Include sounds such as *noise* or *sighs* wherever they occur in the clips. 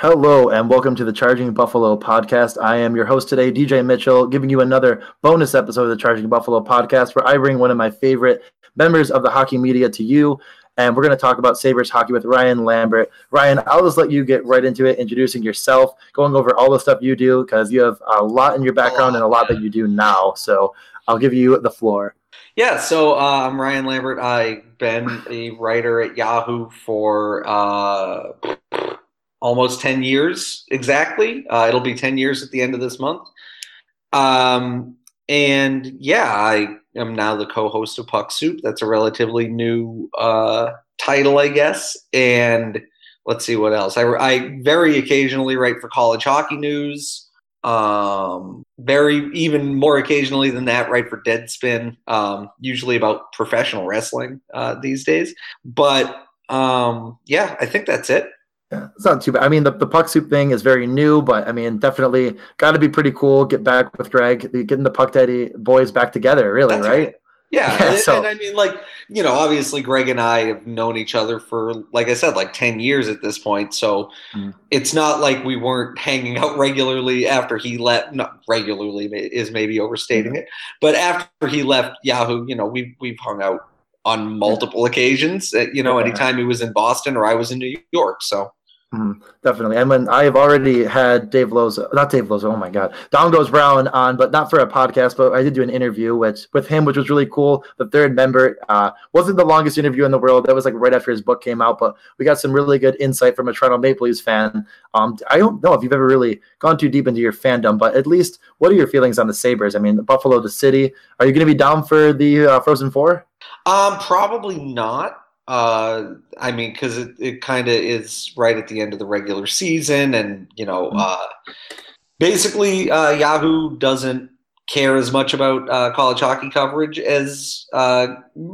Hello and welcome to the Charging Buffalo podcast. I am your host today, DJ Mitchell, giving you another bonus episode of the Charging Buffalo podcast where I bring one of my favorite members of the hockey media to you. And we're going to talk about Sabres hockey with Ryan Lambert. Ryan, I'll just let you get right into it, introducing yourself, going over all the stuff you do because you have a lot in your background and a lot that you do now. So I'll give you the floor. Yeah, so uh, I'm Ryan Lambert. I've been a writer at Yahoo for uh, almost 10 years exactly. Uh, it'll be 10 years at the end of this month. Um, and yeah, I am now the co host of Puck Soup. That's a relatively new uh, title, I guess. And let's see what else. I, I very occasionally write for College Hockey News. Um, very, even more occasionally than that, write for Deadspin, um, usually about professional wrestling uh, these days. But um, yeah, I think that's it. Yeah, it's not too bad. I mean, the, the puck soup thing is very new, but I mean, definitely got to be pretty cool. Get back with Greg, getting the Puck Daddy boys back together, really, right? right? Yeah, *laughs* yeah and, so. and, I mean, like you know, obviously, Greg and I have known each other for, like I said, like ten years at this point. So mm. it's not like we weren't hanging out regularly after he left. Not regularly is maybe overstating mm-hmm. it, but after he left Yahoo, you know, we've we've hung out on multiple occasions. Uh, you know, anytime he was in Boston or I was in New York. So Mm, definitely. And when I've already had Dave Lozo, not Dave Lozo, oh my God, Down Goes Brown on, but not for a podcast, but I did do an interview with, with him, which was really cool. The third member uh, wasn't the longest interview in the world. That was like right after his book came out, but we got some really good insight from a Toronto Maple Leafs fan. Um, I don't know if you've ever really gone too deep into your fandom, but at least what are your feelings on the Sabres? I mean, Buffalo, the city. Are you going to be down for the uh, Frozen Four? Um, probably not. Uh, I mean, because it, it kind of is right at the end of the regular season, and you know, mm-hmm. uh, basically, uh, Yahoo doesn't care as much about uh, college hockey coverage as uh,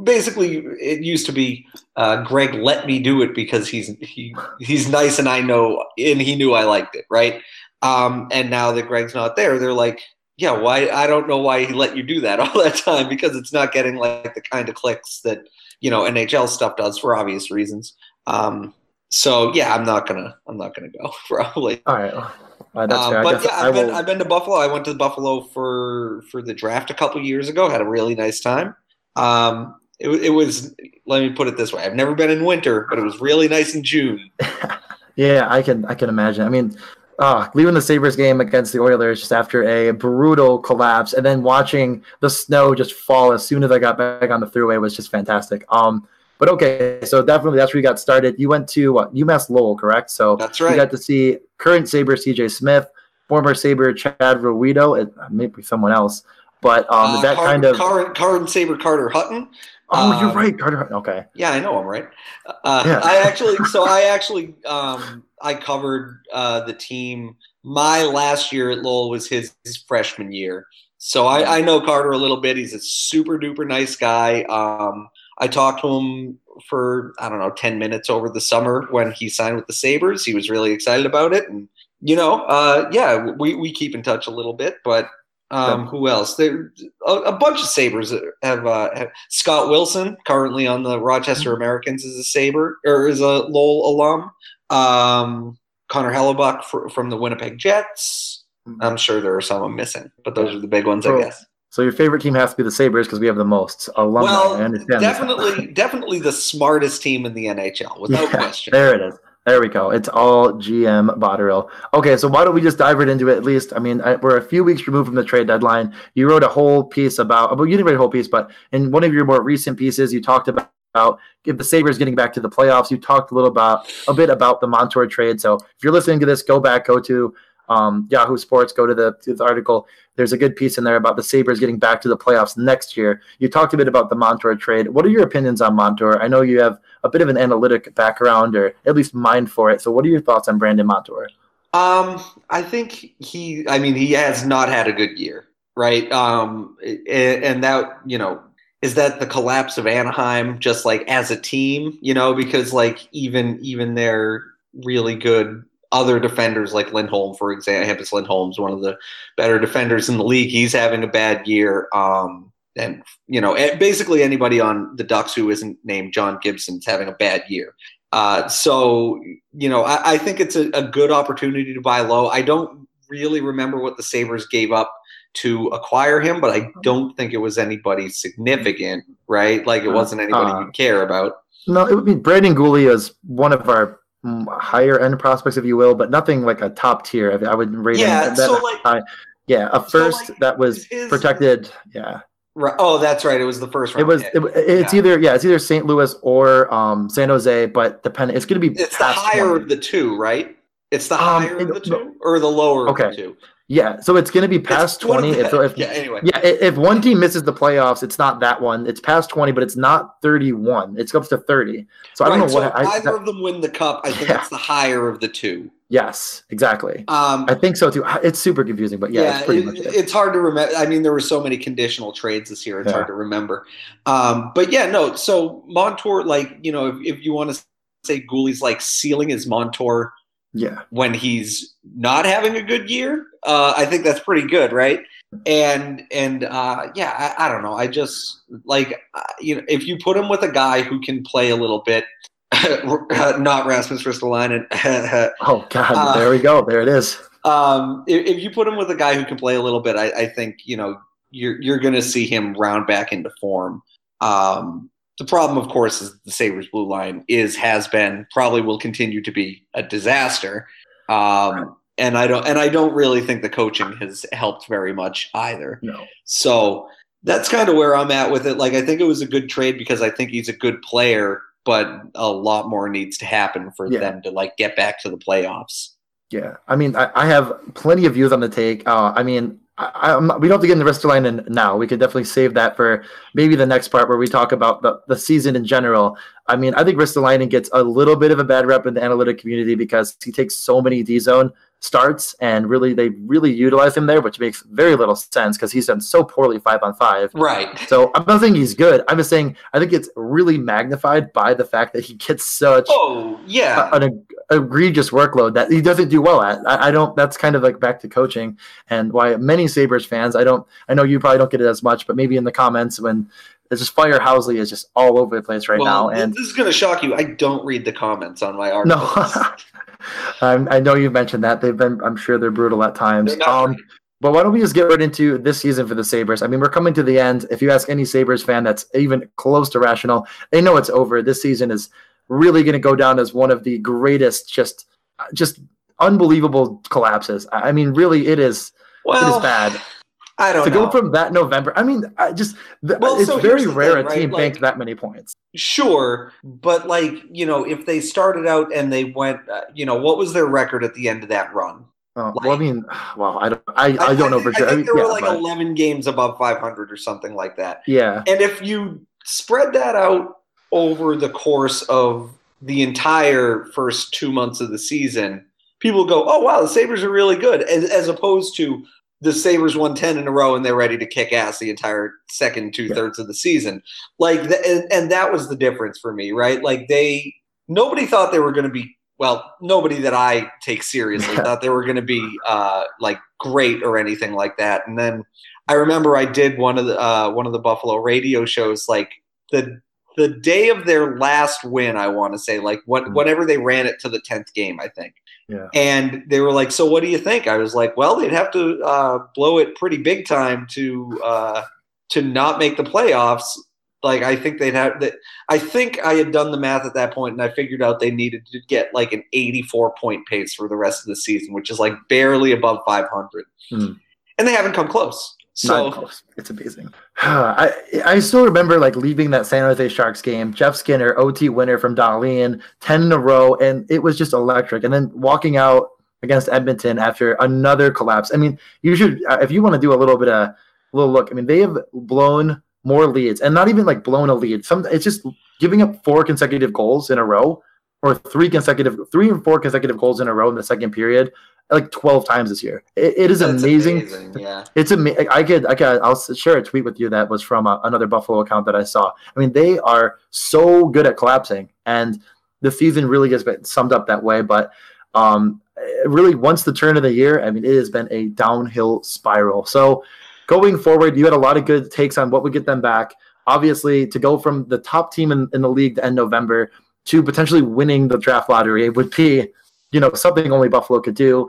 basically it used to be. Uh, Greg let me do it because he's he he's nice and I know and he knew I liked it, right? Um, and now that Greg's not there, they're like, yeah, why? I don't know why he let you do that *laughs* all that time because it's not getting like the kind of clicks that you know NHL stuff does for obvious reasons. Um, so yeah, I'm not gonna I'm not gonna go *laughs* probably. All right. Uh, um, but yeah, I've been, I've been to Buffalo. I went to Buffalo for for the draft a couple years ago. Had a really nice time. Um, it, it was let me put it this way: I've never been in winter, but it was really nice in June. *laughs* yeah, I can I can imagine. I mean, uh, leaving the Sabres game against the Oilers just after a brutal collapse, and then watching the snow just fall as soon as I got back on the thruway was just fantastic. Um, but okay, so definitely that's where you got started. You went to what, UMass Lowell, correct? So that's right. You got to see current Sabre CJ Smith, former Sabre Chad it maybe someone else, but um, uh, that kind of current, current Sabre Carter Hutton. Oh, um, you're right, Carter. Okay. Yeah, I know I'm right. Uh, yeah. I actually, so I actually, um, I covered uh, the team. My last year at Lowell was his, his freshman year, so I, I, know Carter a little bit. He's a super duper nice guy. Um, I talked to him for I don't know ten minutes over the summer when he signed with the Sabres. He was really excited about it, and you know, uh, yeah, we we keep in touch a little bit, but um, who else? There, a, a, bunch of Sabres have, uh, have, Scott Wilson, currently on the Rochester mm-hmm. Americans, is a Sabre or is a Lowell alum. Um, Connor Hellebuyck for, from the Winnipeg Jets. Mm-hmm. I'm sure there are some I'm missing, but those are the big ones, so, I guess. So your favorite team has to be the Sabres because we have the most alumni. Well, definitely, *laughs* definitely the smartest team in the NHL, without yeah, question. There it is. There we go. It's all GM Botterill. Okay, so why don't we just dive right into it? At least, I mean, I, we're a few weeks removed from the trade deadline. You wrote a whole piece about, well, you didn't write a whole piece, but in one of your more recent pieces, you talked about about if the Sabres getting back to the playoffs. You talked a little about a bit about the Montour trade. So if you're listening to this, go back, go to um, Yahoo Sports, go to the, to the article. There's a good piece in there about the Sabres getting back to the playoffs next year. You talked a bit about the Montour trade. What are your opinions on Montour? I know you have a bit of an analytic background, or at least mind for it. So what are your thoughts on Brandon Montour? Um, I think he. I mean, he has not had a good year, right? Um, and, that you know is that the collapse of Anaheim just like as a team, you know, because like even even their really good other defenders like Lindholm, for example, Hampus Lindholm's one of the better defenders in the league. He's having a bad year. Um, and you know, basically anybody on the Ducks who isn't named John Gibson's having a bad year. Uh, so you know, I, I think it's a, a, good opportunity to buy low. I don't really remember what the Sabres gave up to acquire him, but I don't think it was anybody significant, right? Like it wasn't anybody uh, you care about. No, it would be Brendan Guhle is one of our higher end prospects, if you will, but nothing like a top tier. I would rate yeah, him. So like, high. Yeah, a first so like that was his, protected. Yeah. Right. Oh, that's right. It was the first. It was. It, it's yeah. either yeah, it's either St. Louis or um, San Jose, but depending, it's going to be. It's the higher 20. of the two, right? It's the um, higher um, of the two or the lower okay. of the two. Yeah, so it's going to be past it's twenty. If, if, yeah, anyway. Yeah, if one team misses the playoffs, it's not that one. It's past twenty, but it's not thirty-one. It's up to thirty. So I don't know so what. I, either I, of them win the cup, I think yeah. it's the higher of the two. Yes, exactly. Um, I think so too. It's super confusing, but yeah, yeah it's pretty it, much it. It's hard to remember. I mean, there were so many conditional trades this year; it's yeah. hard to remember. Um, but yeah, no. So Montour, like you know, if, if you want to say Guhle's like ceiling is Montour yeah. When he's not having a good year, uh, I think that's pretty good, right? And and uh, yeah, I, I, don't know. I just like uh, you know, if you put him with a guy who can play a little bit, *laughs* not Rasmus Ristolainen. *laughs* oh God, uh, there we go. There it is. Um, if, if, you put him with a guy who can play a little bit, I, I think you know you're you're going to see him round back into form. Um, the problem, of course, is the Sabres blue line is has been probably will continue to be a disaster. Um, and I don't and I don't really think the coaching has helped very much either. No. So that's kind of where I'm at with it. Like I think it was a good trade because I think he's a good player, but a lot more needs to happen for yeah. them to like get back to the playoffs. Yeah, I mean, I, I have plenty of views on the take. Uh, I mean, I, we don't have to get into Ristolainen now. We could definitely save that for maybe the next part where we talk about the, the season in general. I mean, I think Ristolainen gets a little bit of a bad rep in the analytic community because he takes so many D zone starts and really they really utilize him there, which makes very little sense because he's done so poorly five on five. Right. So I'm not saying he's good. I'm just saying I think it's really magnified by the fact that he gets such oh yeah a, an egregious workload that he doesn't do well at. I, I, don't. That's kind of like back to coaching and why many Sabres fans. I don't. I know you probably don't get it as much, but maybe in the comments when it's just Fire Housley is just all over the place right well, now. And this is going to shock you. I don't read the comments on my articles. No. *laughs* I know you've mentioned that they've been. I'm sure they're brutal at times. Um, but why don't we just get right into this season for the Sabres? I mean, we're coming to the end. If you ask any Sabres fan that's even close to rational, they know it's over. This season is really going to go down as one of the greatest, just, just unbelievable collapses. I mean, really, it is. Well, it is bad. I don't to know. go from that November. I mean, I just well, it's so very rare thing, a team right? banks like, that many points. Sure, but like you know, if they started out and they went, uh, you know, what was their record at the end of that run? Oh, like, well, I mean, *sighs* well, I don't, I, I, I don't know for sure. I think there yeah, were like but, eleven games above five hundred or something like that. Yeah, and if you spread that out over the course of the entire first two months of the season, people go, "Oh wow, the Sabres are really good," as, as opposed to the Sabres won 10 in a row and they're ready to kick ass the entire second two thirds of the season. Like, the, and, and that was the difference for me, right? Like, they, nobody thought they were going to be, well, nobody that I take seriously thought they were going to be, uh, like great or anything like that. And then I remember I did one of the, uh, one of the Buffalo radio shows, like the, the day of their last win, I want to say, like what, mm-hmm. whenever they ran it to the 10th game, I think yeah. And they were like, "So what do you think?" I was like, "Well, they'd have to uh, blow it pretty big time to uh, to not make the playoffs." Like I think they'd have that. I think I had done the math at that point, and I figured out they needed to get like an 84 point pace for the rest of the season, which is like barely above 500, hmm. and they haven't come close. So it's amazing. *sighs* I I still remember like leaving that San Jose Sharks game. Jeff Skinner, OT winner from Dahlin, ten in a row, and it was just electric. And then walking out against Edmonton after another collapse. I mean, you should uh, if you want to do a little bit of a little look. I mean, they have blown more leads, and not even like blown a lead. Some it's just giving up four consecutive goals in a row, or three consecutive, three or four consecutive goals in a row in the second period like 12 times this year. it, it is amazing. amazing. Yeah. It's amazing. I could, I could, I'll share a tweet with you that was from a, another Buffalo account that I saw. I mean, they are so good at collapsing and the season really gets summed up that way. But um, really once the turn of the year, I mean, it has been a downhill spiral. So going forward, you had a lot of good takes on what would get them back. Obviously to go from the top team in, in the league to end November, to potentially winning the draft lottery would be, you know, something only Buffalo could do.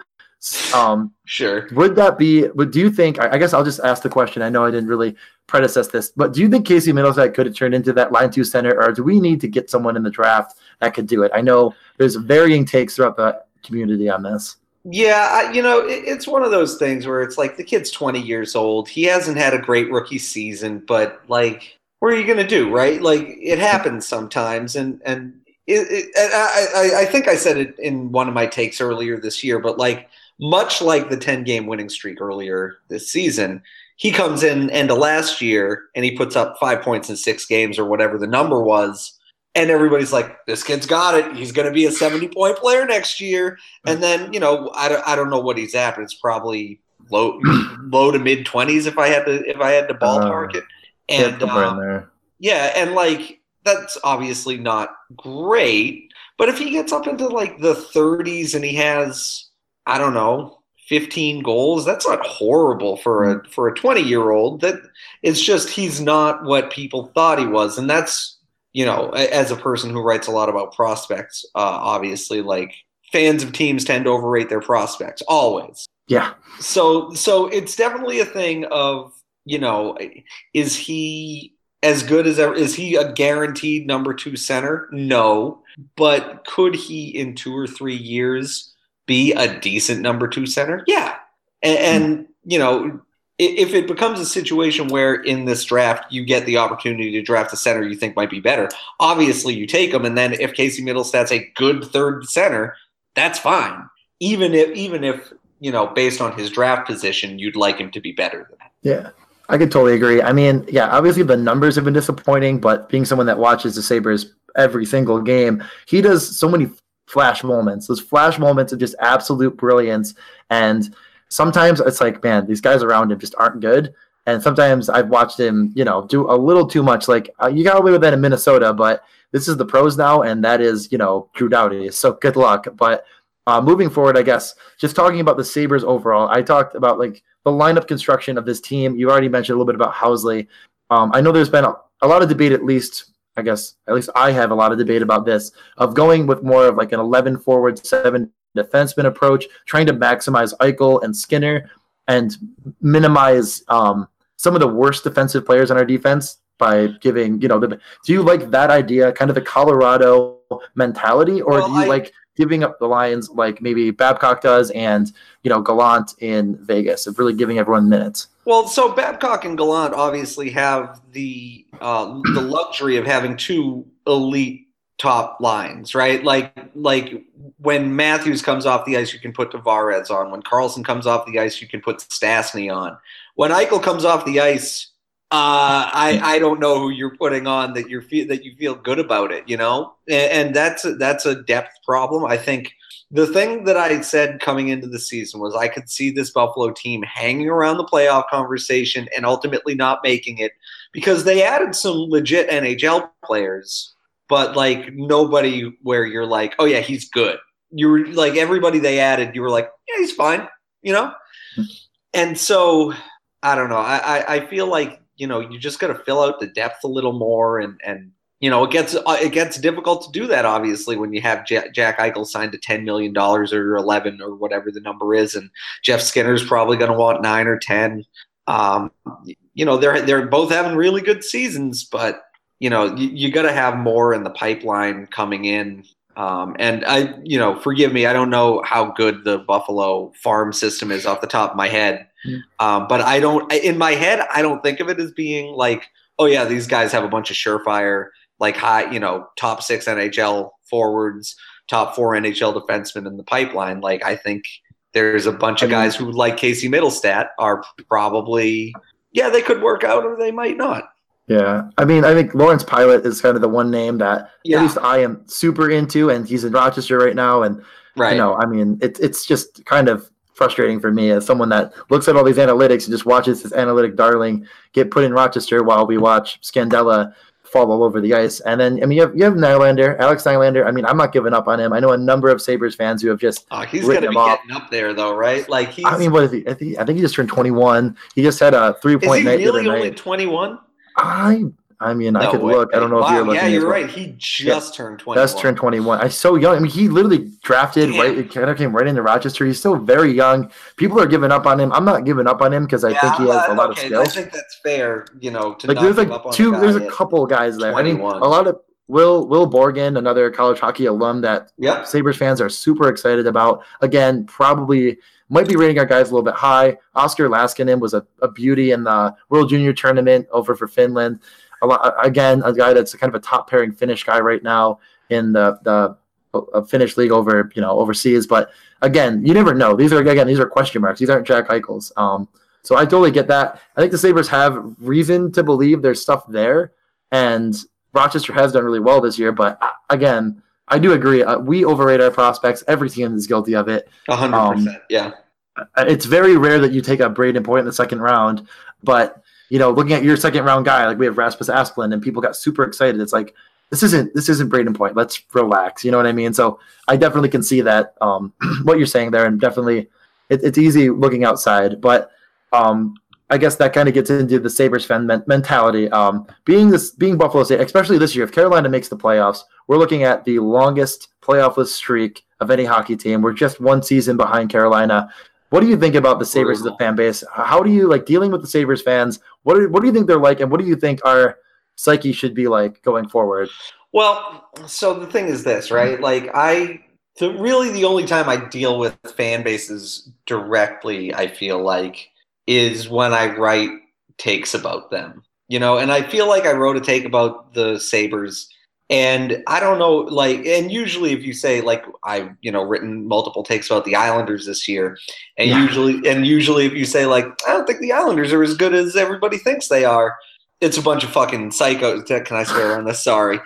Um, sure. Would that be? Would do you think? I, I guess I'll just ask the question. I know I didn't really predecess this, but do you think Casey Mittelstadt could have turned into that line two center, or do we need to get someone in the draft that could do it? I know there's varying takes throughout the community on this. Yeah, I, you know, it, it's one of those things where it's like the kid's 20 years old. He hasn't had a great rookie season, but like, what are you going to do, right? Like, it happens sometimes, and and it, it, I, I, I think I said it in one of my takes earlier this year, but like much like the 10 game winning streak earlier this season, he comes in end of last year and he puts up five points in six games or whatever the number was. And everybody's like, this kid's got it. He's going to be a 70 point player next year. And then, you know, I don't, I don't know what he's at, but it's probably low, *clears throat* low to mid 20s if I had to, if I had to ballpark uh, it. And, uh, yeah. And like, that's obviously not great. But if he gets up into like the 30s and he has, I don't know, 15 goals, that's not horrible for a for a 20 year old. That it's just he's not what people thought he was, and that's you know, as a person who writes a lot about prospects, uh, obviously, like fans of teams tend to overrate their prospects always. Yeah. So so it's definitely a thing of you know, is he as good as ever? Is he a guaranteed number two center? No, but could he in two or three years? be a decent number two center? Yeah. And, and, you know, if it becomes a situation where in this draft you get the opportunity to draft a center you think might be better, obviously you take them. And then if Casey Mittelstadt's a good third center, that's fine. Even if, even if, you know, based on his draft position, you'd like him to be better than that. Yeah. I could totally agree. I mean, yeah, obviously the numbers have been disappointing, but being someone that watches the Sabres every single game, he does so many flash moments, those flash moments of just absolute brilliance. And sometimes it's like, man, these guys around him just aren't good. And sometimes I've watched him, you know, do a little too much. Like uh, you got away with that in Minnesota, but this is the pros now, and that is, you know, Drew Doughty. So good luck. But uh, moving forward, I guess just talking about the Sabres overall, I talked about like the lineup construction of this team. You already mentioned a little bit about Housley. Um, I know there's been a, a lot of debate, at least I guess at least I have a lot of debate about this of going with more of like an 11 forward, seven defenseman approach, trying to maximize Eichel and Skinner and minimize um, some of the worst defensive players on our defense by giving, you know, the, do you like that idea, kind of the Colorado mentality, or well, do you I, like giving up the Lions like maybe Babcock does and, you know, Gallant in Vegas of really giving everyone minutes? Well, so Babcock and Gallant obviously have the uh, the luxury of having two elite top lines, right? Like like when Matthews comes off the ice, you can put Tavares on. When Karlsson comes off the ice, you can put Stastny on. When Eichel comes off the ice, uh, I I don't know who you're putting on that you feel that you feel good about it, you know, and, and that's a, that's a depth problem. I think the thing that I said coming into the season was I could see this Buffalo team hanging around the playoff conversation and ultimately not making it because they added some legit NHL players, but like nobody where you're like, oh yeah, he's good. You were like everybody they added, you were like, yeah, he's fine, you know. And so I don't know. I I, I feel like you know you just got to fill out the depth a little more and and you know, it gets uh, it gets difficult to do that obviously when you have Jack, Jack Eichel signed to ten million dollars or eleven or whatever the number is, and Jeff Skinner's probably going to want nine or ten. Um, you know, they're they're both having really good seasons, but you know, you, you got to have more in the pipeline coming in. Um, and I, you know, forgive me, I don't know how good the Buffalo farm system is off the top of my head, mm. um, but I don't. In my head, I don't think of it as being like, oh yeah, these guys have a bunch of surefire like high, you know, top six NHL forwards, top four NHL defensemen in the pipeline. Like I think there's a bunch of guys who, like Casey Mittelstadt, are probably yeah, they could work out or they might not. Yeah, I mean, I think Lawrence Pilut is kind of the one name that yeah. at least I am super into, and he's in Rochester right now, and right. you know, I mean, it's it's just kind of frustrating for me as someone that looks at all these analytics and just watches this analytic darling get put in Rochester while we watch Scandella fall all over the ice. And then I mean you have you have Nylander, Alex Nylander. I mean I'm not giving up on him. I know a number of Sabres fans who have just oh, he's going to be off. getting up there though, right? Like he's. I mean, what is he? I think, I think he just turned 21. He just had a three point night. Is he really only 21? I I mean, no I could way. look. I don't know wow, if you're looking. Yeah, you're right. He just yeah, turned 21. Just turned 21. I'm so young. I mean, he literally drafted Damn. right. It kind of came right into Rochester. He's still very young. People are giving up on him. I'm not giving up on him because I yeah, think he has uh, a lot okay, of skills. I think that's fair. You know, like there's like two. there's a couple guys there. 21. I mean, a lot of Will Will Borgen, another college hockey alum that yep. Sabres fans are super excited about. Again, probably might be rating our guys a little bit high. Oskari Laaksonen was a, a beauty in the World Junior Tournament over for Finland. A lot, again, a guy that's kind of a top pairing Finnish guy right now in the the uh, Finnish league over you know overseas. But again, you never know. These are again these are question marks. These aren't Jack Eichels. Um, so I totally get that. I think the Sabres have reason to believe there's stuff there, and Rochester has done really well this year. But uh, again, I do agree. Uh, we overrate our prospects. Every team is guilty of it. hundred um, percent. Yeah. Uh, it's very rare that you take a Brayden Point in the second round, but you know, looking at your second round guy, like we have Rasmus Asplund, and people got super excited. It's like this isn't this isn't Brayden Point. Let's relax. You know what I mean? So I definitely can see that um, *clears throat* what you're saying there, and definitely it, it's easy looking outside. But um, I guess that kind of gets into the Sabres fan men- mentality. Um, being this, being Buffalo State, especially this year, if Carolina makes the playoffs, we're looking at the longest playoffless streak of any hockey team. We're just one season behind Carolina. What do you think about the Sabres as a fan base? How do you like dealing with the Sabres fans? What are, what do you think they're like, and what do you think our psyche should be like going forward? Well, so the thing is this, right? Mm-hmm. Like I the, really the only time I deal with fan bases directly, I feel like is when I write takes about them. You know, and I feel like I wrote a take about the Sabres and I don't know, like, and usually if you say like I've you know written multiple takes about the Islanders this year, and yeah. usually and usually if you say like I don't think the Islanders are as good as everybody thinks they are, it's a bunch of fucking psychos. Can I swear on this? Sorry.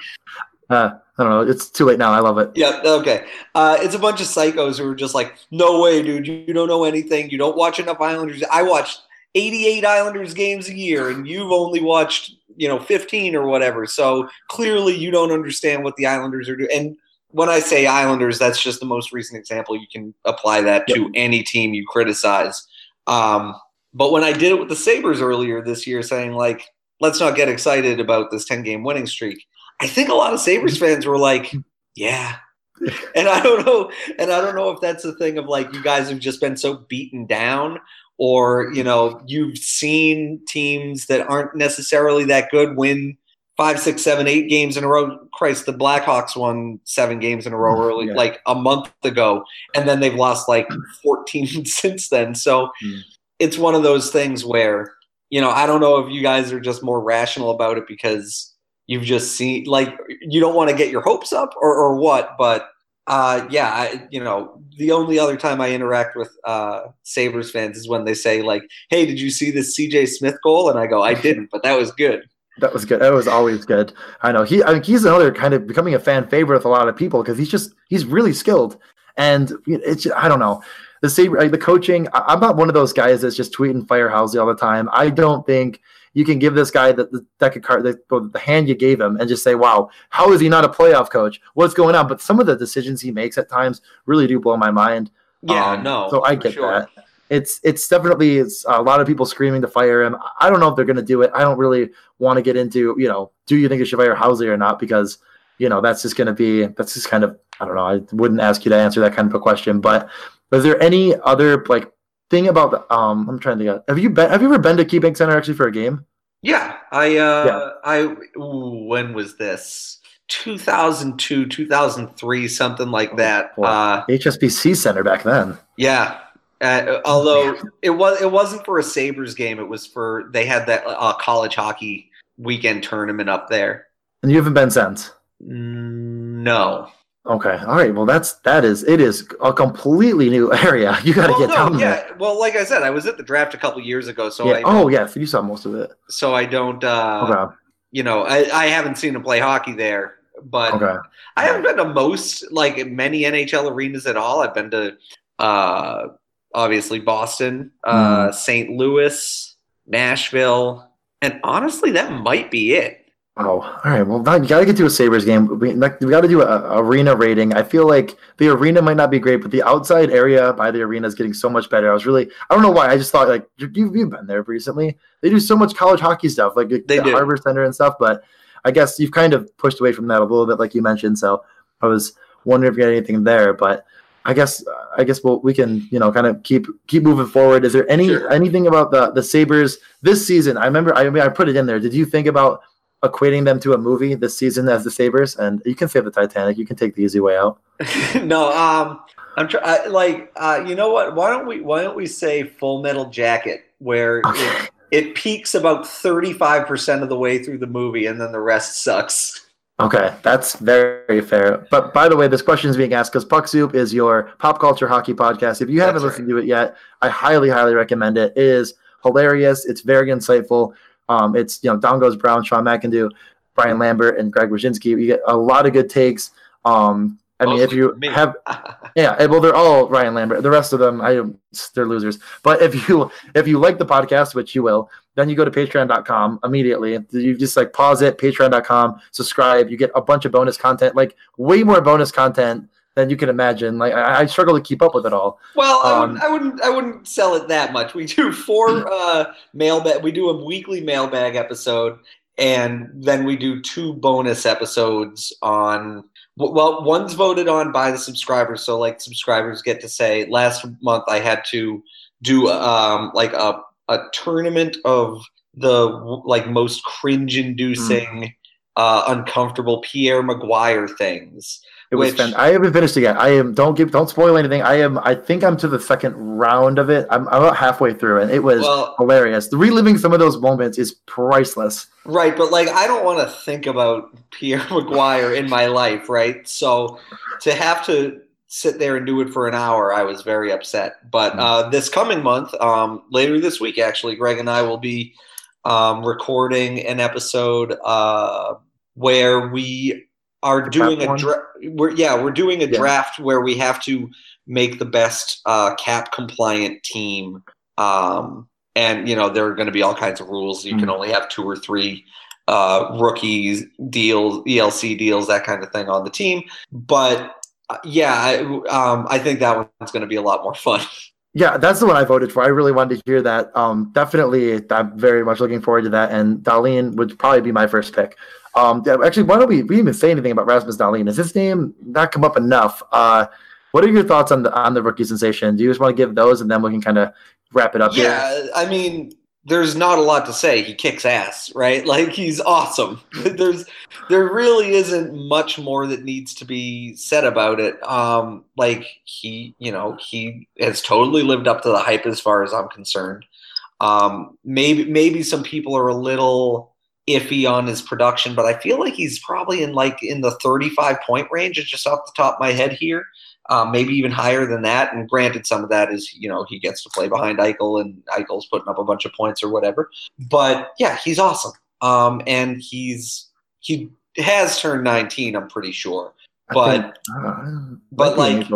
Uh, I don't know. It's too late now. I love it. Yeah. Okay. Uh, it's a bunch of psychos who are just like, no way, dude. You, you don't know anything. You don't watch enough Islanders. I watched 88 Islanders games a year, and you've only watched you know 15 or whatever. So clearly, you don't understand what the Islanders are doing. And when I say Islanders, that's just the most recent example. You can apply that yep. to any team you criticize. Um, but when I did it with the Sabres earlier this year, saying like, let's not get excited about this 10 game winning streak, I think a lot of Sabres fans were like, yeah. *laughs* and I don't know, and I don't know if that's the thing of like you guys have just been so beaten down or you know you've seen teams that aren't necessarily that good win five, six, seven, eight games in a row. Christ, the Blackhawks won seven games in a row early, yeah. like a month ago, and then they've lost like 14 *laughs* since then. So mm. it's one of those things where, you know, I don't know if you guys are just more rational about it because you've just seen, like, you don't want to get your hopes up or, or what, but uh, yeah, I, you know, the only other time I interact with uh, Sabres fans is when they say like, "Hey, did you see this CJ Smith goal?" And I go, "I didn't, but that was good." That was good. That was always good. I know he. I mean, he's another kind of becoming a fan favorite with a lot of people because he's just he's really skilled, and it's I don't know the Sabre the coaching. I'm not one of those guys that's just tweeting Firehouse all the time. I don't think you can give this guy the, the deck of cards, the, the hand you gave him, and just say, "Wow, how is he not a playoff coach? What's going on?" But some of the decisions he makes at times really do blow my mind. Yeah, um, no. So I get sure. that. It's it's definitely it's a lot of people screaming to fire him. I don't know if they're going to do it. I don't really want to get into you know, do you think they should fire Housley or not? Because you know that's just going to be that's just kind of I don't know. I wouldn't ask you to answer that kind of a question. But is there any other like thing about the um I'm trying to think of, have you been have you ever been to KeyBank Center actually for a game? Yeah, I uh yeah. I ooh, when was this? 2002, 2003, something like oh, that. uh, HSBC Center back then. Yeah. Uh, although it was it wasn't for a Sabres game, it was for they had that uh, college hockey weekend tournament up there. And you haven't been since? No. Okay. All right. Well, that's that is it is a completely new *laughs* area. You got to well, get no, down yeah. there. Well, like I said, I was at the draft a couple years ago, so yeah. I oh yeah, you saw most of it. So I don't. uh okay. You know, I, I haven't seen him play hockey there, but okay. I haven't been to most like many NHL arenas at all. I've been to uh obviously Boston, uh mm. St. Louis, Nashville, and honestly, that might be it. Oh, all right. Well, you got to get to a Sabres game. We, we got to do a, arena rating. I feel like the arena might not be great, but the outside area by the arena is getting so much better. I was really, I don't know why. I just thought like you've, you've been there recently. They do so much college hockey stuff, like they the do. Harbor Center and stuff. But I guess you've kind of pushed away from that a little bit, like you mentioned. So I was wondering if you had anything there, but I guess I guess we'll, we can you know kind of keep keep moving forward. Is there any sure. anything about the the Sabres this season? I remember I mean I put it in there. Did you think about equating them to a movie this season as the Sabres? And you can save the Titanic. You can take the easy way out. *laughs* no, um, I'm trying. Like, uh, you know what? Why don't we? Why don't we say Full Metal Jacket, where it, it peaks about 35 percent of the way through the movie, and then the rest sucks. Okay, that's very fair. But by the way, this question is being asked because Puck Soup is your pop culture hockey podcast. If you haven't listened to it yet, I highly, highly recommend it. It is hilarious. It's very insightful. Um, it's you know Down Goes Brown, Sean McIndoe, Ryan Lambert, and Greg Wyshynski. You get a lot of good takes. Um, I mean, if you me. have, *laughs* yeah, well, they're all Ryan Lambert. The rest of them, I they're losers. But if you if you like the podcast, which you will, then you go to Patreon.com immediately. You just like pause it, Patreon.com, subscribe. You get a bunch of bonus content, like way more bonus content than you can imagine. Like I, I struggle to keep up with it all. Well, um, I, wouldn't, I, wouldn't, I wouldn't, sell it that much. We do four *laughs* uh, mailbag. We do a weekly mailbag episode, and then we do two bonus episodes on. Well, one's voted on by the subscribers, so like subscribers get to say. Last month, I had to do um, like a a tournament of the like most cringe-inducing, mm. uh, uncomfortable Pierre McGuire things it was. Which, I haven't finished it yet. I am. Don't give. Don't spoil anything. I am. I think I'm to the second round of it. I'm, I'm about halfway through, and it was well, hilarious. The reliving some of those moments is priceless. Right, but like I don't want to think about Pierre *laughs* McGuire in my life, right? So to have to sit there and do it for an hour, I was very upset. But mm. uh, this coming month, um, later this week, actually, Greg and I will be um, recording an episode uh, where we are doing a draft. We're yeah, we're doing a yeah. draft where we have to make the best uh, cap compliant team. Um, and you know there are going to be all kinds of rules. You mm-hmm. can only have two or three uh, rookies deals, ELC deals, that kind of thing on the team. But uh, yeah, I, um, I think that one's going to be a lot more fun. *laughs* Yeah, that's the one I voted for. I really wanted to hear that. Um, definitely, I'm very much looking forward to that. And Dahlin would probably be my first pick. Um, actually, why don't we, we even say anything about Rasmus Dahlin? Has his name not come up enough? Uh, what are your thoughts on the on the rookie sensation? Do you just want to give those, and then we can kind of wrap it up? Yeah, here? I mean, there's not a lot to say. He kicks ass, right? *laughs* Like he's awesome. *laughs* there's there really isn't much more that needs to be said about it. Um, like he, you know, he has totally lived up to the hype as far as I'm concerned. Um, maybe maybe some people are a little iffy on his production, but I feel like he's probably in like in the 35 point range, is just off the top of my head here. Um, maybe even higher than that. And granted, some of that is, you know, he gets to play behind Eichel and Eichel's putting up a bunch of points or whatever. But yeah, he's awesome. Um, and he's, he has turned 19, I'm pretty sure. But, think, uh, but like,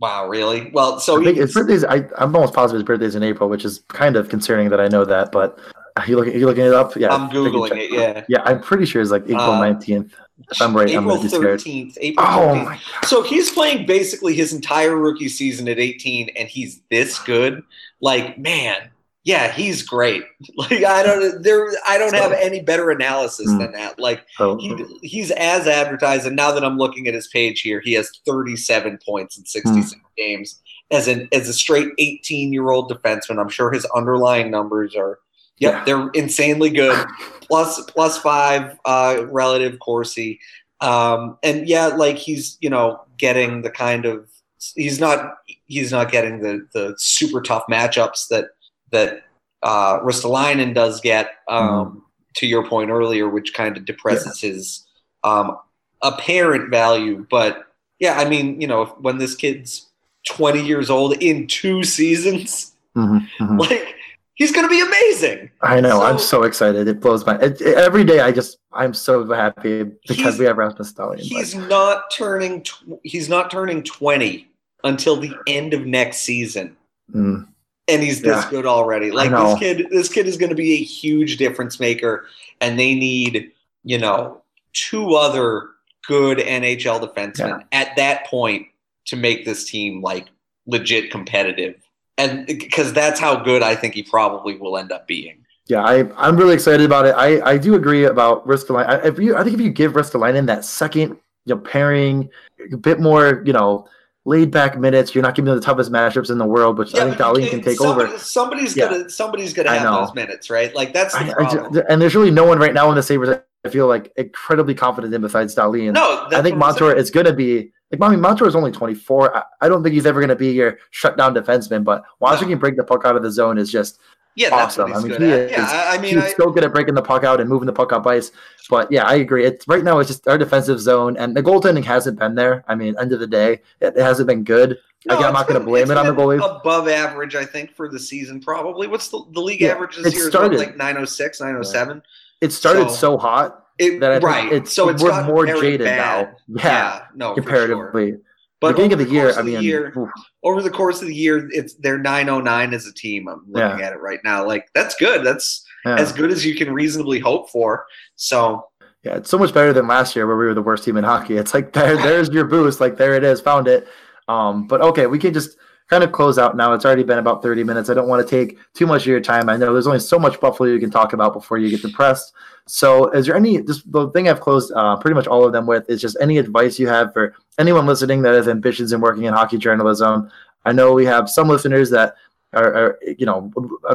wow, really? Well, so I think his birthday's, I, I'm almost positive his birthday's in April, which is kind of concerning that I know that, but you looking? You looking it up? Yeah, I'm googling it. Yeah, yeah. I'm pretty sure it's like April nineteenth. Uh, if I'm right, April thirteenth. April 13th. Oh my God. So he's playing basically his entire rookie season at 18, and he's this good. Like, man, yeah, he's great. *laughs* Like, I don't there. I don't have any better analysis mm. than that. Like, he, he's as advertised, and now that I'm looking at his page here, he has 37 points in 66 mm. games as an as a straight 18 year old defenseman. I'm sure his underlying numbers are Yep, yeah. they're insanely good. *laughs* plus plus five uh, relative Corsi. Um, and yeah, like he's you know getting the kind of he's not he's not getting the the super tough matchups that that uh, Ristolainen does get. Um, mm. To your point earlier, which kind of depresses yeah. his um, apparent value, but yeah, I mean, you know, when this kid's 20 years old in two seasons, mm-hmm, mm-hmm. *laughs* like he's going to be amazing. I know. So, I'm so excited. It blows my it, it, every day. I just I'm so happy because we have Rasmus Dahlin. He's but. not turning. Tw- he's not turning 20 until the end of next season. Mm. And he's this yeah. good already. Like this kid, this kid is going to be a huge difference maker, and they need you know, two other good NHL defensemen yeah. at that point to make this team like legit competitive. And because that's how good I think he probably will end up being. Yeah, I, I'm really excited about it. I, I do agree about Ristolainen. I, if you, I think if you give Ristolainen that second you know, pairing, a bit more, you know, laid back minutes. You're not giving them the toughest matchups in the world, which yeah, I think Dahlin can take somebody, over. Somebody's yeah. gonna somebody's gonna have those minutes, right? Like that's the I. I, and there's really no one right now in the Sabres I feel like incredibly confident in besides Dahlin. No, I think Montour is gonna be like I mean Montour is only 24. I, I, don't think he's ever gonna be your shutdown defenseman, but watching no. him break the puck out of the zone is just yeah, awesome. I mean, he is, yeah, I mean, he's I, so good at breaking the puck out and moving the puck up ice. But yeah, I agree. It's right now. It's just our defensive zone, and the goaltending hasn't been there. I mean, end of the day, it, hasn't been good. No, Again, I'm not going to blame it on the goalie. Above average, I think, for the season, probably. What's the, the league yeah, average this year? Started, like 906, 907. Yeah. It started so, so hot it, that I right. it's so it's we're more jaded bad. now. Yeah, yeah no, comparatively. Sure. But beginning of the, the year, I mean, year, over the course of the year, it's they're 909 as a team. I'm looking yeah. at it right now. Like that's good. That's yeah. as good as you can reasonably hope for. So yeah, it's so much better than last year where we were the worst team in hockey. It's like there, there's your boost. Like there it is, found it. Um, but okay, we can just kind of close out now. It's already been about 30 minutes. I don't want to take too much of your time. I know there's only so much Buffalo you can talk about before you get depressed. So, is there any just the thing I've closed uh, pretty much all of them with is just any advice you have for anyone listening that has ambitions in working in hockey journalism? I know we have some listeners that are, are you know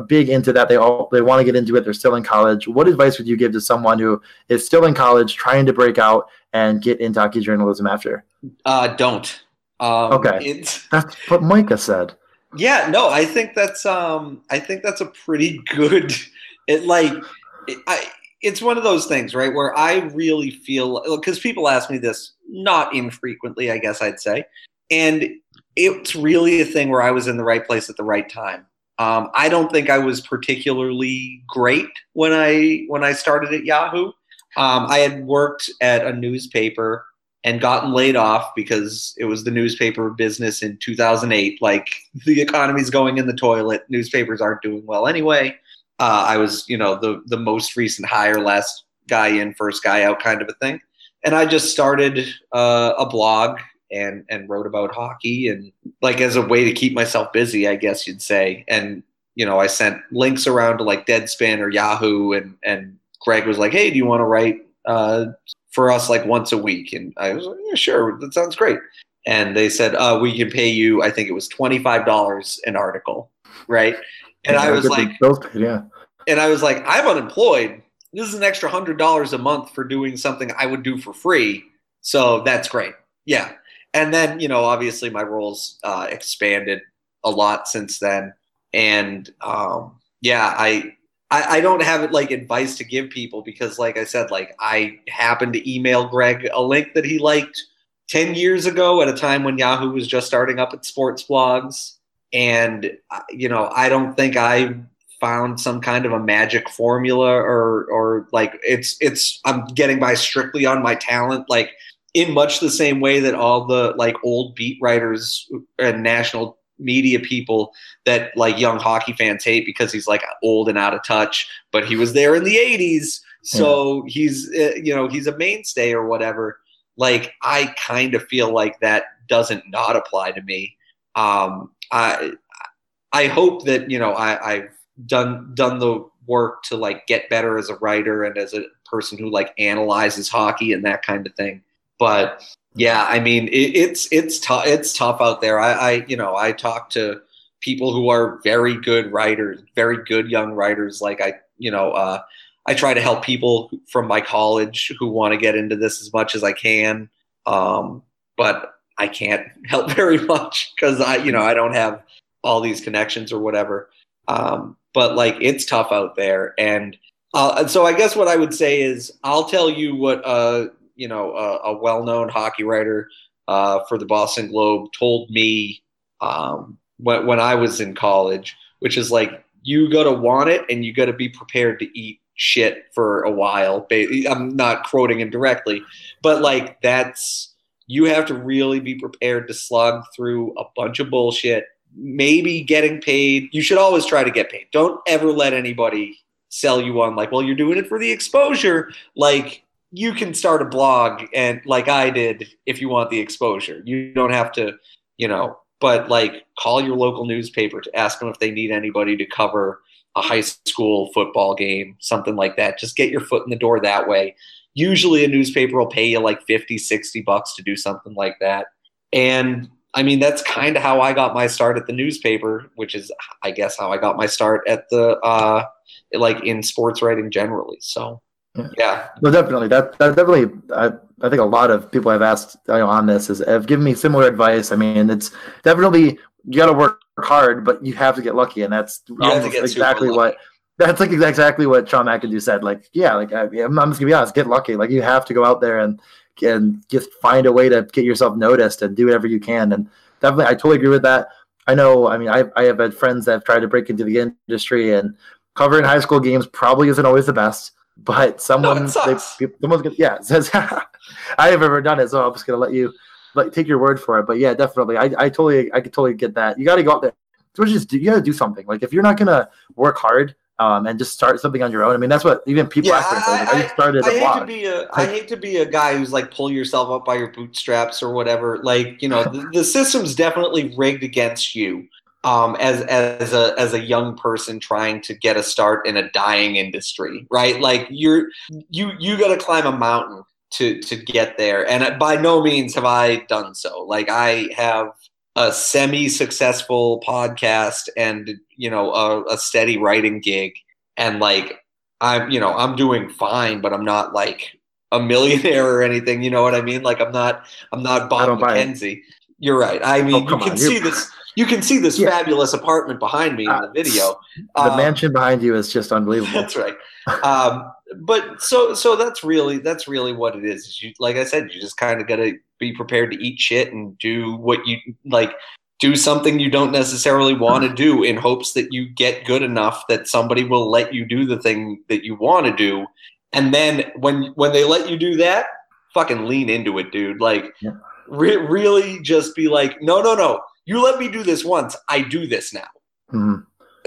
big into that. They all they want to get into it. They're still in college. What advice would you give to someone who is still in college, trying to break out and get into hockey journalism after? Uh, don't um, okay, that's what Micah said. Yeah, no, I think that's um, I think that's a pretty good. It like, it, I it's one of those things, right, where I really feel because people ask me this not infrequently, I guess I'd say, and it's really a thing where I was in the right place at the right time. Um, I don't think I was particularly great when I when I started at Yahoo. Um, I had worked at a newspaper and gotten laid off because it was the newspaper business in 2008. Like the economy's going in the toilet, newspapers aren't doing well anyway. Uh, I was, you know, the the most recent hire, last guy in, first guy out, kind of a thing. And I just started uh, a blog and and wrote about hockey and like as a way to keep myself busy, I guess you'd say. And you know, I sent links around to like Deadspin or Yahoo, and and Greg was like, "Hey, do you want to write uh, for us like once a week. And I was like, yeah, sure, that sounds great. And they said, uh, we can pay you, I think it was $25 an article. Right. And yeah, I was like, yeah. And I was like, I'm unemployed. This is an extra hundred dollars a month for doing something I would do for free. So that's great. Yeah. And then, you know, obviously my roles uh, expanded a lot since then. And um, yeah, I I, I don't have like advice to give people because, like I said, like I happened to email Greg a link that he liked 10 years ago at a time when Yahoo was just starting up at sports blogs. And, uh, you know, I don't think I found some kind of a magic formula or, or like it's, it's, I'm getting by strictly on my talent. Like, in much the same way that all the like old beat writers and national media people that like young hockey fans hate because he's like old and out of touch, but he was there in the 80s. So yeah. he's, uh, you know, he's a mainstay or whatever. Like, I kind of feel like that doesn't not apply to me. Um, I, I hope that, you know, I, I've done, done the work to like get better as a writer and as a person who like analyzes hockey and that kind of thing. But yeah, I mean, it, it's it's tough. It's tough out there. I, I, you know, I talk to people who are very good writers, very good young writers. Like I, you know, uh, I try to help people from my college who want to get into this as much as I can. Um, but I can't *laughs* help very much because I, you know, I don't have all these connections or whatever. Um, but like, it's tough out there, and uh, so I guess what I would say is I'll tell you what uh, you know a, a well-known hockey writer uh, for the Boston Globe told me um, when, when I was in college, which is like you got to want it and you got to be prepared to eat shit for a while. I'm not quoting him directly, but like that's you have to really be prepared to slog through a bunch of bullshit. Maybe getting paid. You should always try to get paid. Don't ever let anybody sell you on like, well, you're doing it for the exposure. Like you can start a blog and like I did if you want the exposure. You don't have to, you know, but like call your local newspaper to ask them if they need anybody to cover a high school football game, something like that. Just get your foot in the door that way. Usually a newspaper will pay you like 50, 60 bucks to do something like that. And I mean, that's kind of how I got my start at the newspaper, which is, I guess, how I got my start at the, uh, like in sports writing generally. So, yeah. No, definitely. That, that definitely, I, I think a lot of people have asked you know, on this is have given me similar advice. I mean, it's definitely, you got to work hard, but you have to get lucky. And that's exactly what, that's like exactly what Sean McIndoe said. Like, yeah, like I, am just gonna be honest, get lucky. Like you have to go out there and and just find a way to get yourself noticed and do whatever you can. And definitely, I totally agree with that. I know. I mean, I I have had friends that have tried to break into the industry, and covering high school games probably isn't always the best. But *laughs* someone, no, they, someone's gonna, yeah, *laughs* says *laughs* I have ever done it, so I'm just gonna let you like take your word for it. But yeah, definitely, I I totally I could totally get that. You got to go out there. So just you got to do something. Like if you're not gonna work hard um, and just start something on your own. I mean, that's what even people yeah, I, I, I, started. I hate blog. to be a, I hate to be a guy who's like pull yourself up by your bootstraps or whatever. Like you know, the, the system's definitely rigged against you. Um, as as a as a young person trying to get a start in a dying industry, right? Like you're you you got to climb a mountain to to get there, and by no means have I done so. Like I have a semi-successful podcast and you know a, a, steady writing gig. And like i'm you know i'm doing fine but i'm not like a millionaire or anything. You know what i mean? Like i'm not i'm not bob mckenzie you're right. I mean oh, you can on. see this you can see this yeah. fabulous apartment behind me uh, in the video *laughs* the um, mansion behind you is just unbelievable that's right um, but so so that's really that's really what it is. You like I said, you just kind of got to be prepared to eat shit and do what you like. Do something you don't necessarily want to do in hopes that you get good enough that somebody will let you do the thing that you want to do. And then when when they let you do that, fucking lean into it, dude. Like yeah. re- really just be like, no, no, no. You let me do this once. I do this now. Mm-hmm.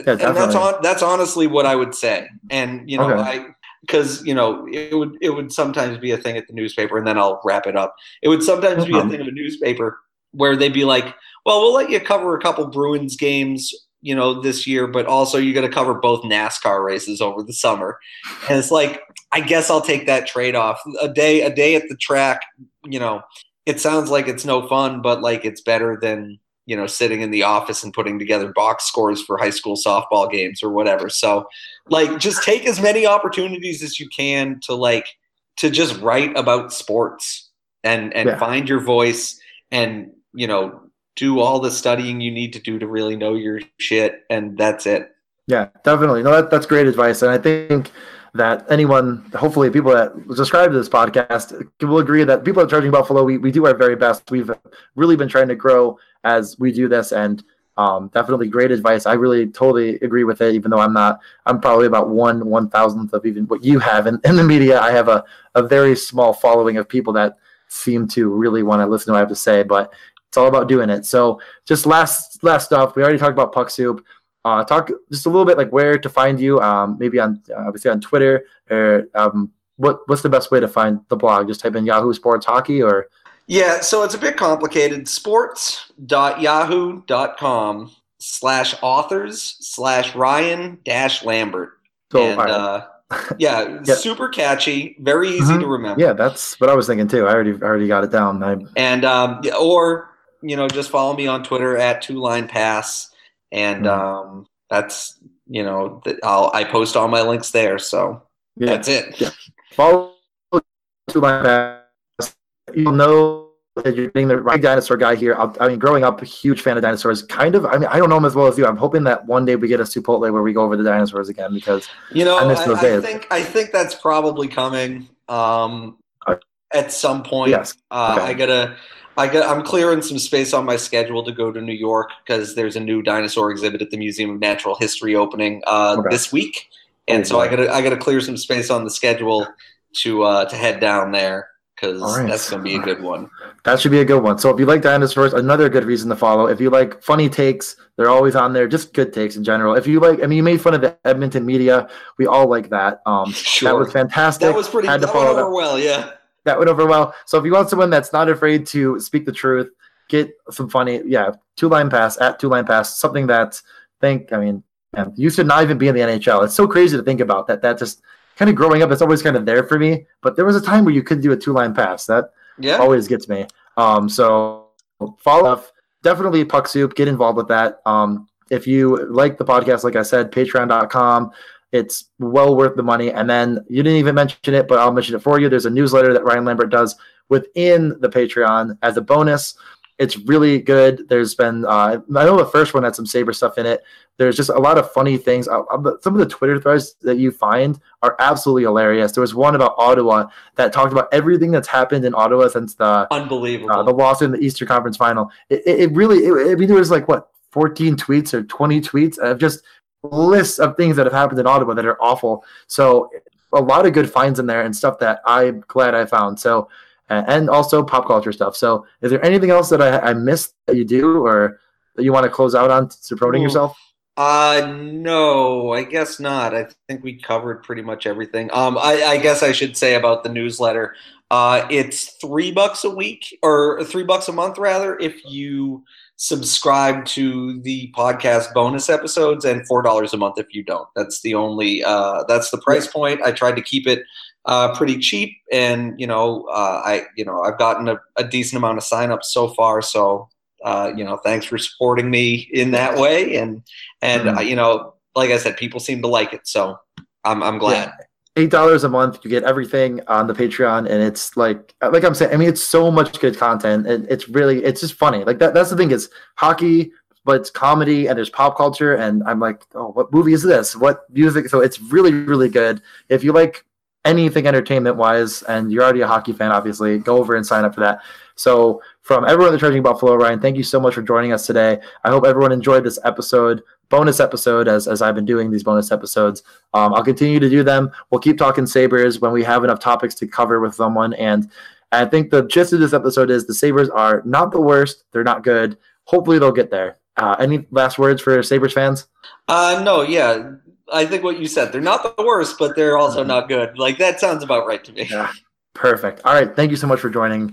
Yeah, and that's on that's honestly what I would say. And you know, okay. I because you know it would it would sometimes be a thing at the newspaper, and then I'll wrap it up. It would sometimes be a thing of a newspaper where they'd be like, "Well, we'll let you cover a couple Bruins games." You know, this year, but also you got to cover both NASCAR races over the summer, and it's like, I guess I'll take that trade off. A day, a day at the track, you know, it sounds like it's no fun, but like it's better than you know sitting in the office and putting together box scores for high school softball games or whatever so like just take as many opportunities as you can to like to just write about sports and and yeah. find your voice and you know do all the studying you need to do to really know your shit and that's it yeah definitely no that, that's great advice and i think that anyone, hopefully, people that subscribe to this podcast will agree that people at Charging Buffalo, we, we do our very best. We've really been trying to grow as we do this, and um, definitely great advice. I really totally agree with it, even though I'm not, I'm probably about one one thousandth of even what you have in, in the media. I have a, a very small following of people that seem to really want to listen to what I have to say, but it's all about doing it. So just last last stuff, we already talked about Puck Soup. Uh, talk just a little bit like where to find you, um, maybe on obviously on Twitter or um, what what's the best way to find the blog? Just type in Yahoo Sports Hockey or yeah, so it's a bit complicated. Sports.yahoo.com slash authors slash Ryan dash Lambert. So, and, uh, *laughs* yeah, super catchy, very easy mm-hmm. to remember. Yeah, that's what I was thinking too. I already already got it down. I... And um, or you know, just follow me on Twitter at Two Line Pass and mm-hmm. um, that's you know I'll I post all my links there. So yeah. that's it. Yeah. Follow to my You'll know that you're being the right dinosaur guy here. i i mean, growing up, a huge fan of dinosaurs. Kind of. I mean, I don't know them as well as you. I'm hoping that one day we get a Chipotle where we go over the dinosaurs again because you know I, miss those I, days. I think I think that's probably coming um, at some point. Yes. Uh, okay. I gotta I got, I'm clearing some space on my schedule to go to New York because there's a new dinosaur exhibit at the Museum of Natural History opening uh, okay. this week, and so I got to I got to clear some space on the schedule to uh, to head down there because right. that's going to be a good one. That should be a good one. So if you like dinosaurs, another good reason to follow. If you like funny takes, they're always on there. Just good takes in general. If you like, I mean, you made fun of the Edmonton media. We all like that. Um, *laughs* sure. That was fantastic. That was pretty. Had to that follow went over that. well. Yeah. That went over well. So if you want someone that's not afraid to speak the truth, get some funny. Yeah, two line pass at two line pass. Something that think. I mean, you should not even be in the NHL. It's so crazy to think about that. That just kind of growing up, it's always kind of there for me. But there was a time where you could do a two line pass. That yeah. always gets me. Um, so follow up, definitely puck soup. Get involved with that. Um, if you like the podcast, like I said, patreon.com. It's well worth the money. And then you didn't even mention it, but I'll mention it for you. There's a newsletter that Ryan Lambert does within the Patreon as a bonus. It's really good. There's been uh, I know the first one had some saber stuff in it. There's just a lot of funny things. Uh, uh some of the Twitter threads that you find are absolutely hilarious. There was one about Ottawa that talked about everything that's happened in Ottawa since the unbelievable uh, the loss in the Eastern Conference Final. It, it, it really, it, I mean, there was like what 14 tweets or 20 tweets of just lists of things that have happened in Ottawa that are awful. So a lot of good finds in there and stuff that I'm glad I found. So and also pop culture stuff. So, is there anything else that I, I missed that you do, or that you want to close out on to promoting yourself? Uh, no, I guess not. I think we covered pretty much everything. Um, I, I guess I should say about the newsletter. Uh, it's three bucks a week or three bucks a month rather if you subscribe to the podcast bonus episodes and four dollars a month if you don't. That's the only uh, that's the price point. I tried to keep it uh, pretty cheap, and you know, uh, I you know I've gotten a, a, decent amount of signups so far. So uh, you know, thanks for supporting me in that way, and and mm-hmm. you know, like I said, people seem to like it, so I'm I'm glad. Yeah. Eight dollars a month, you get everything on the Patreon, and it's like, like I'm saying, I mean, it's so much good content, and it's really, it's just funny. Like that. That's the thing is hockey, but it's comedy and there's pop culture, and I'm like, oh, what movie is this? What music? So it's really, really good. If you like anything entertainment wise, and you're already a hockey fan, obviously, go over and sign up for that. So, from everyone at the Charging Buffalo, Ryan, thank you so much for joining us today. I hope everyone enjoyed this episode, bonus episode, as, as I've been doing these bonus episodes. Um, I'll continue to do them. We'll keep talking Sabres when we have enough topics to cover with someone. And I think the gist of this episode is the Sabres are not the worst, they're not good. Hopefully, they'll get there. Uh, any last words for Sabres fans? Uh, no, yeah. I think what you said. They're not the worst, but they're also not good. Like that sounds about right to me. Yeah. Perfect. All right. Thank you so much for joining.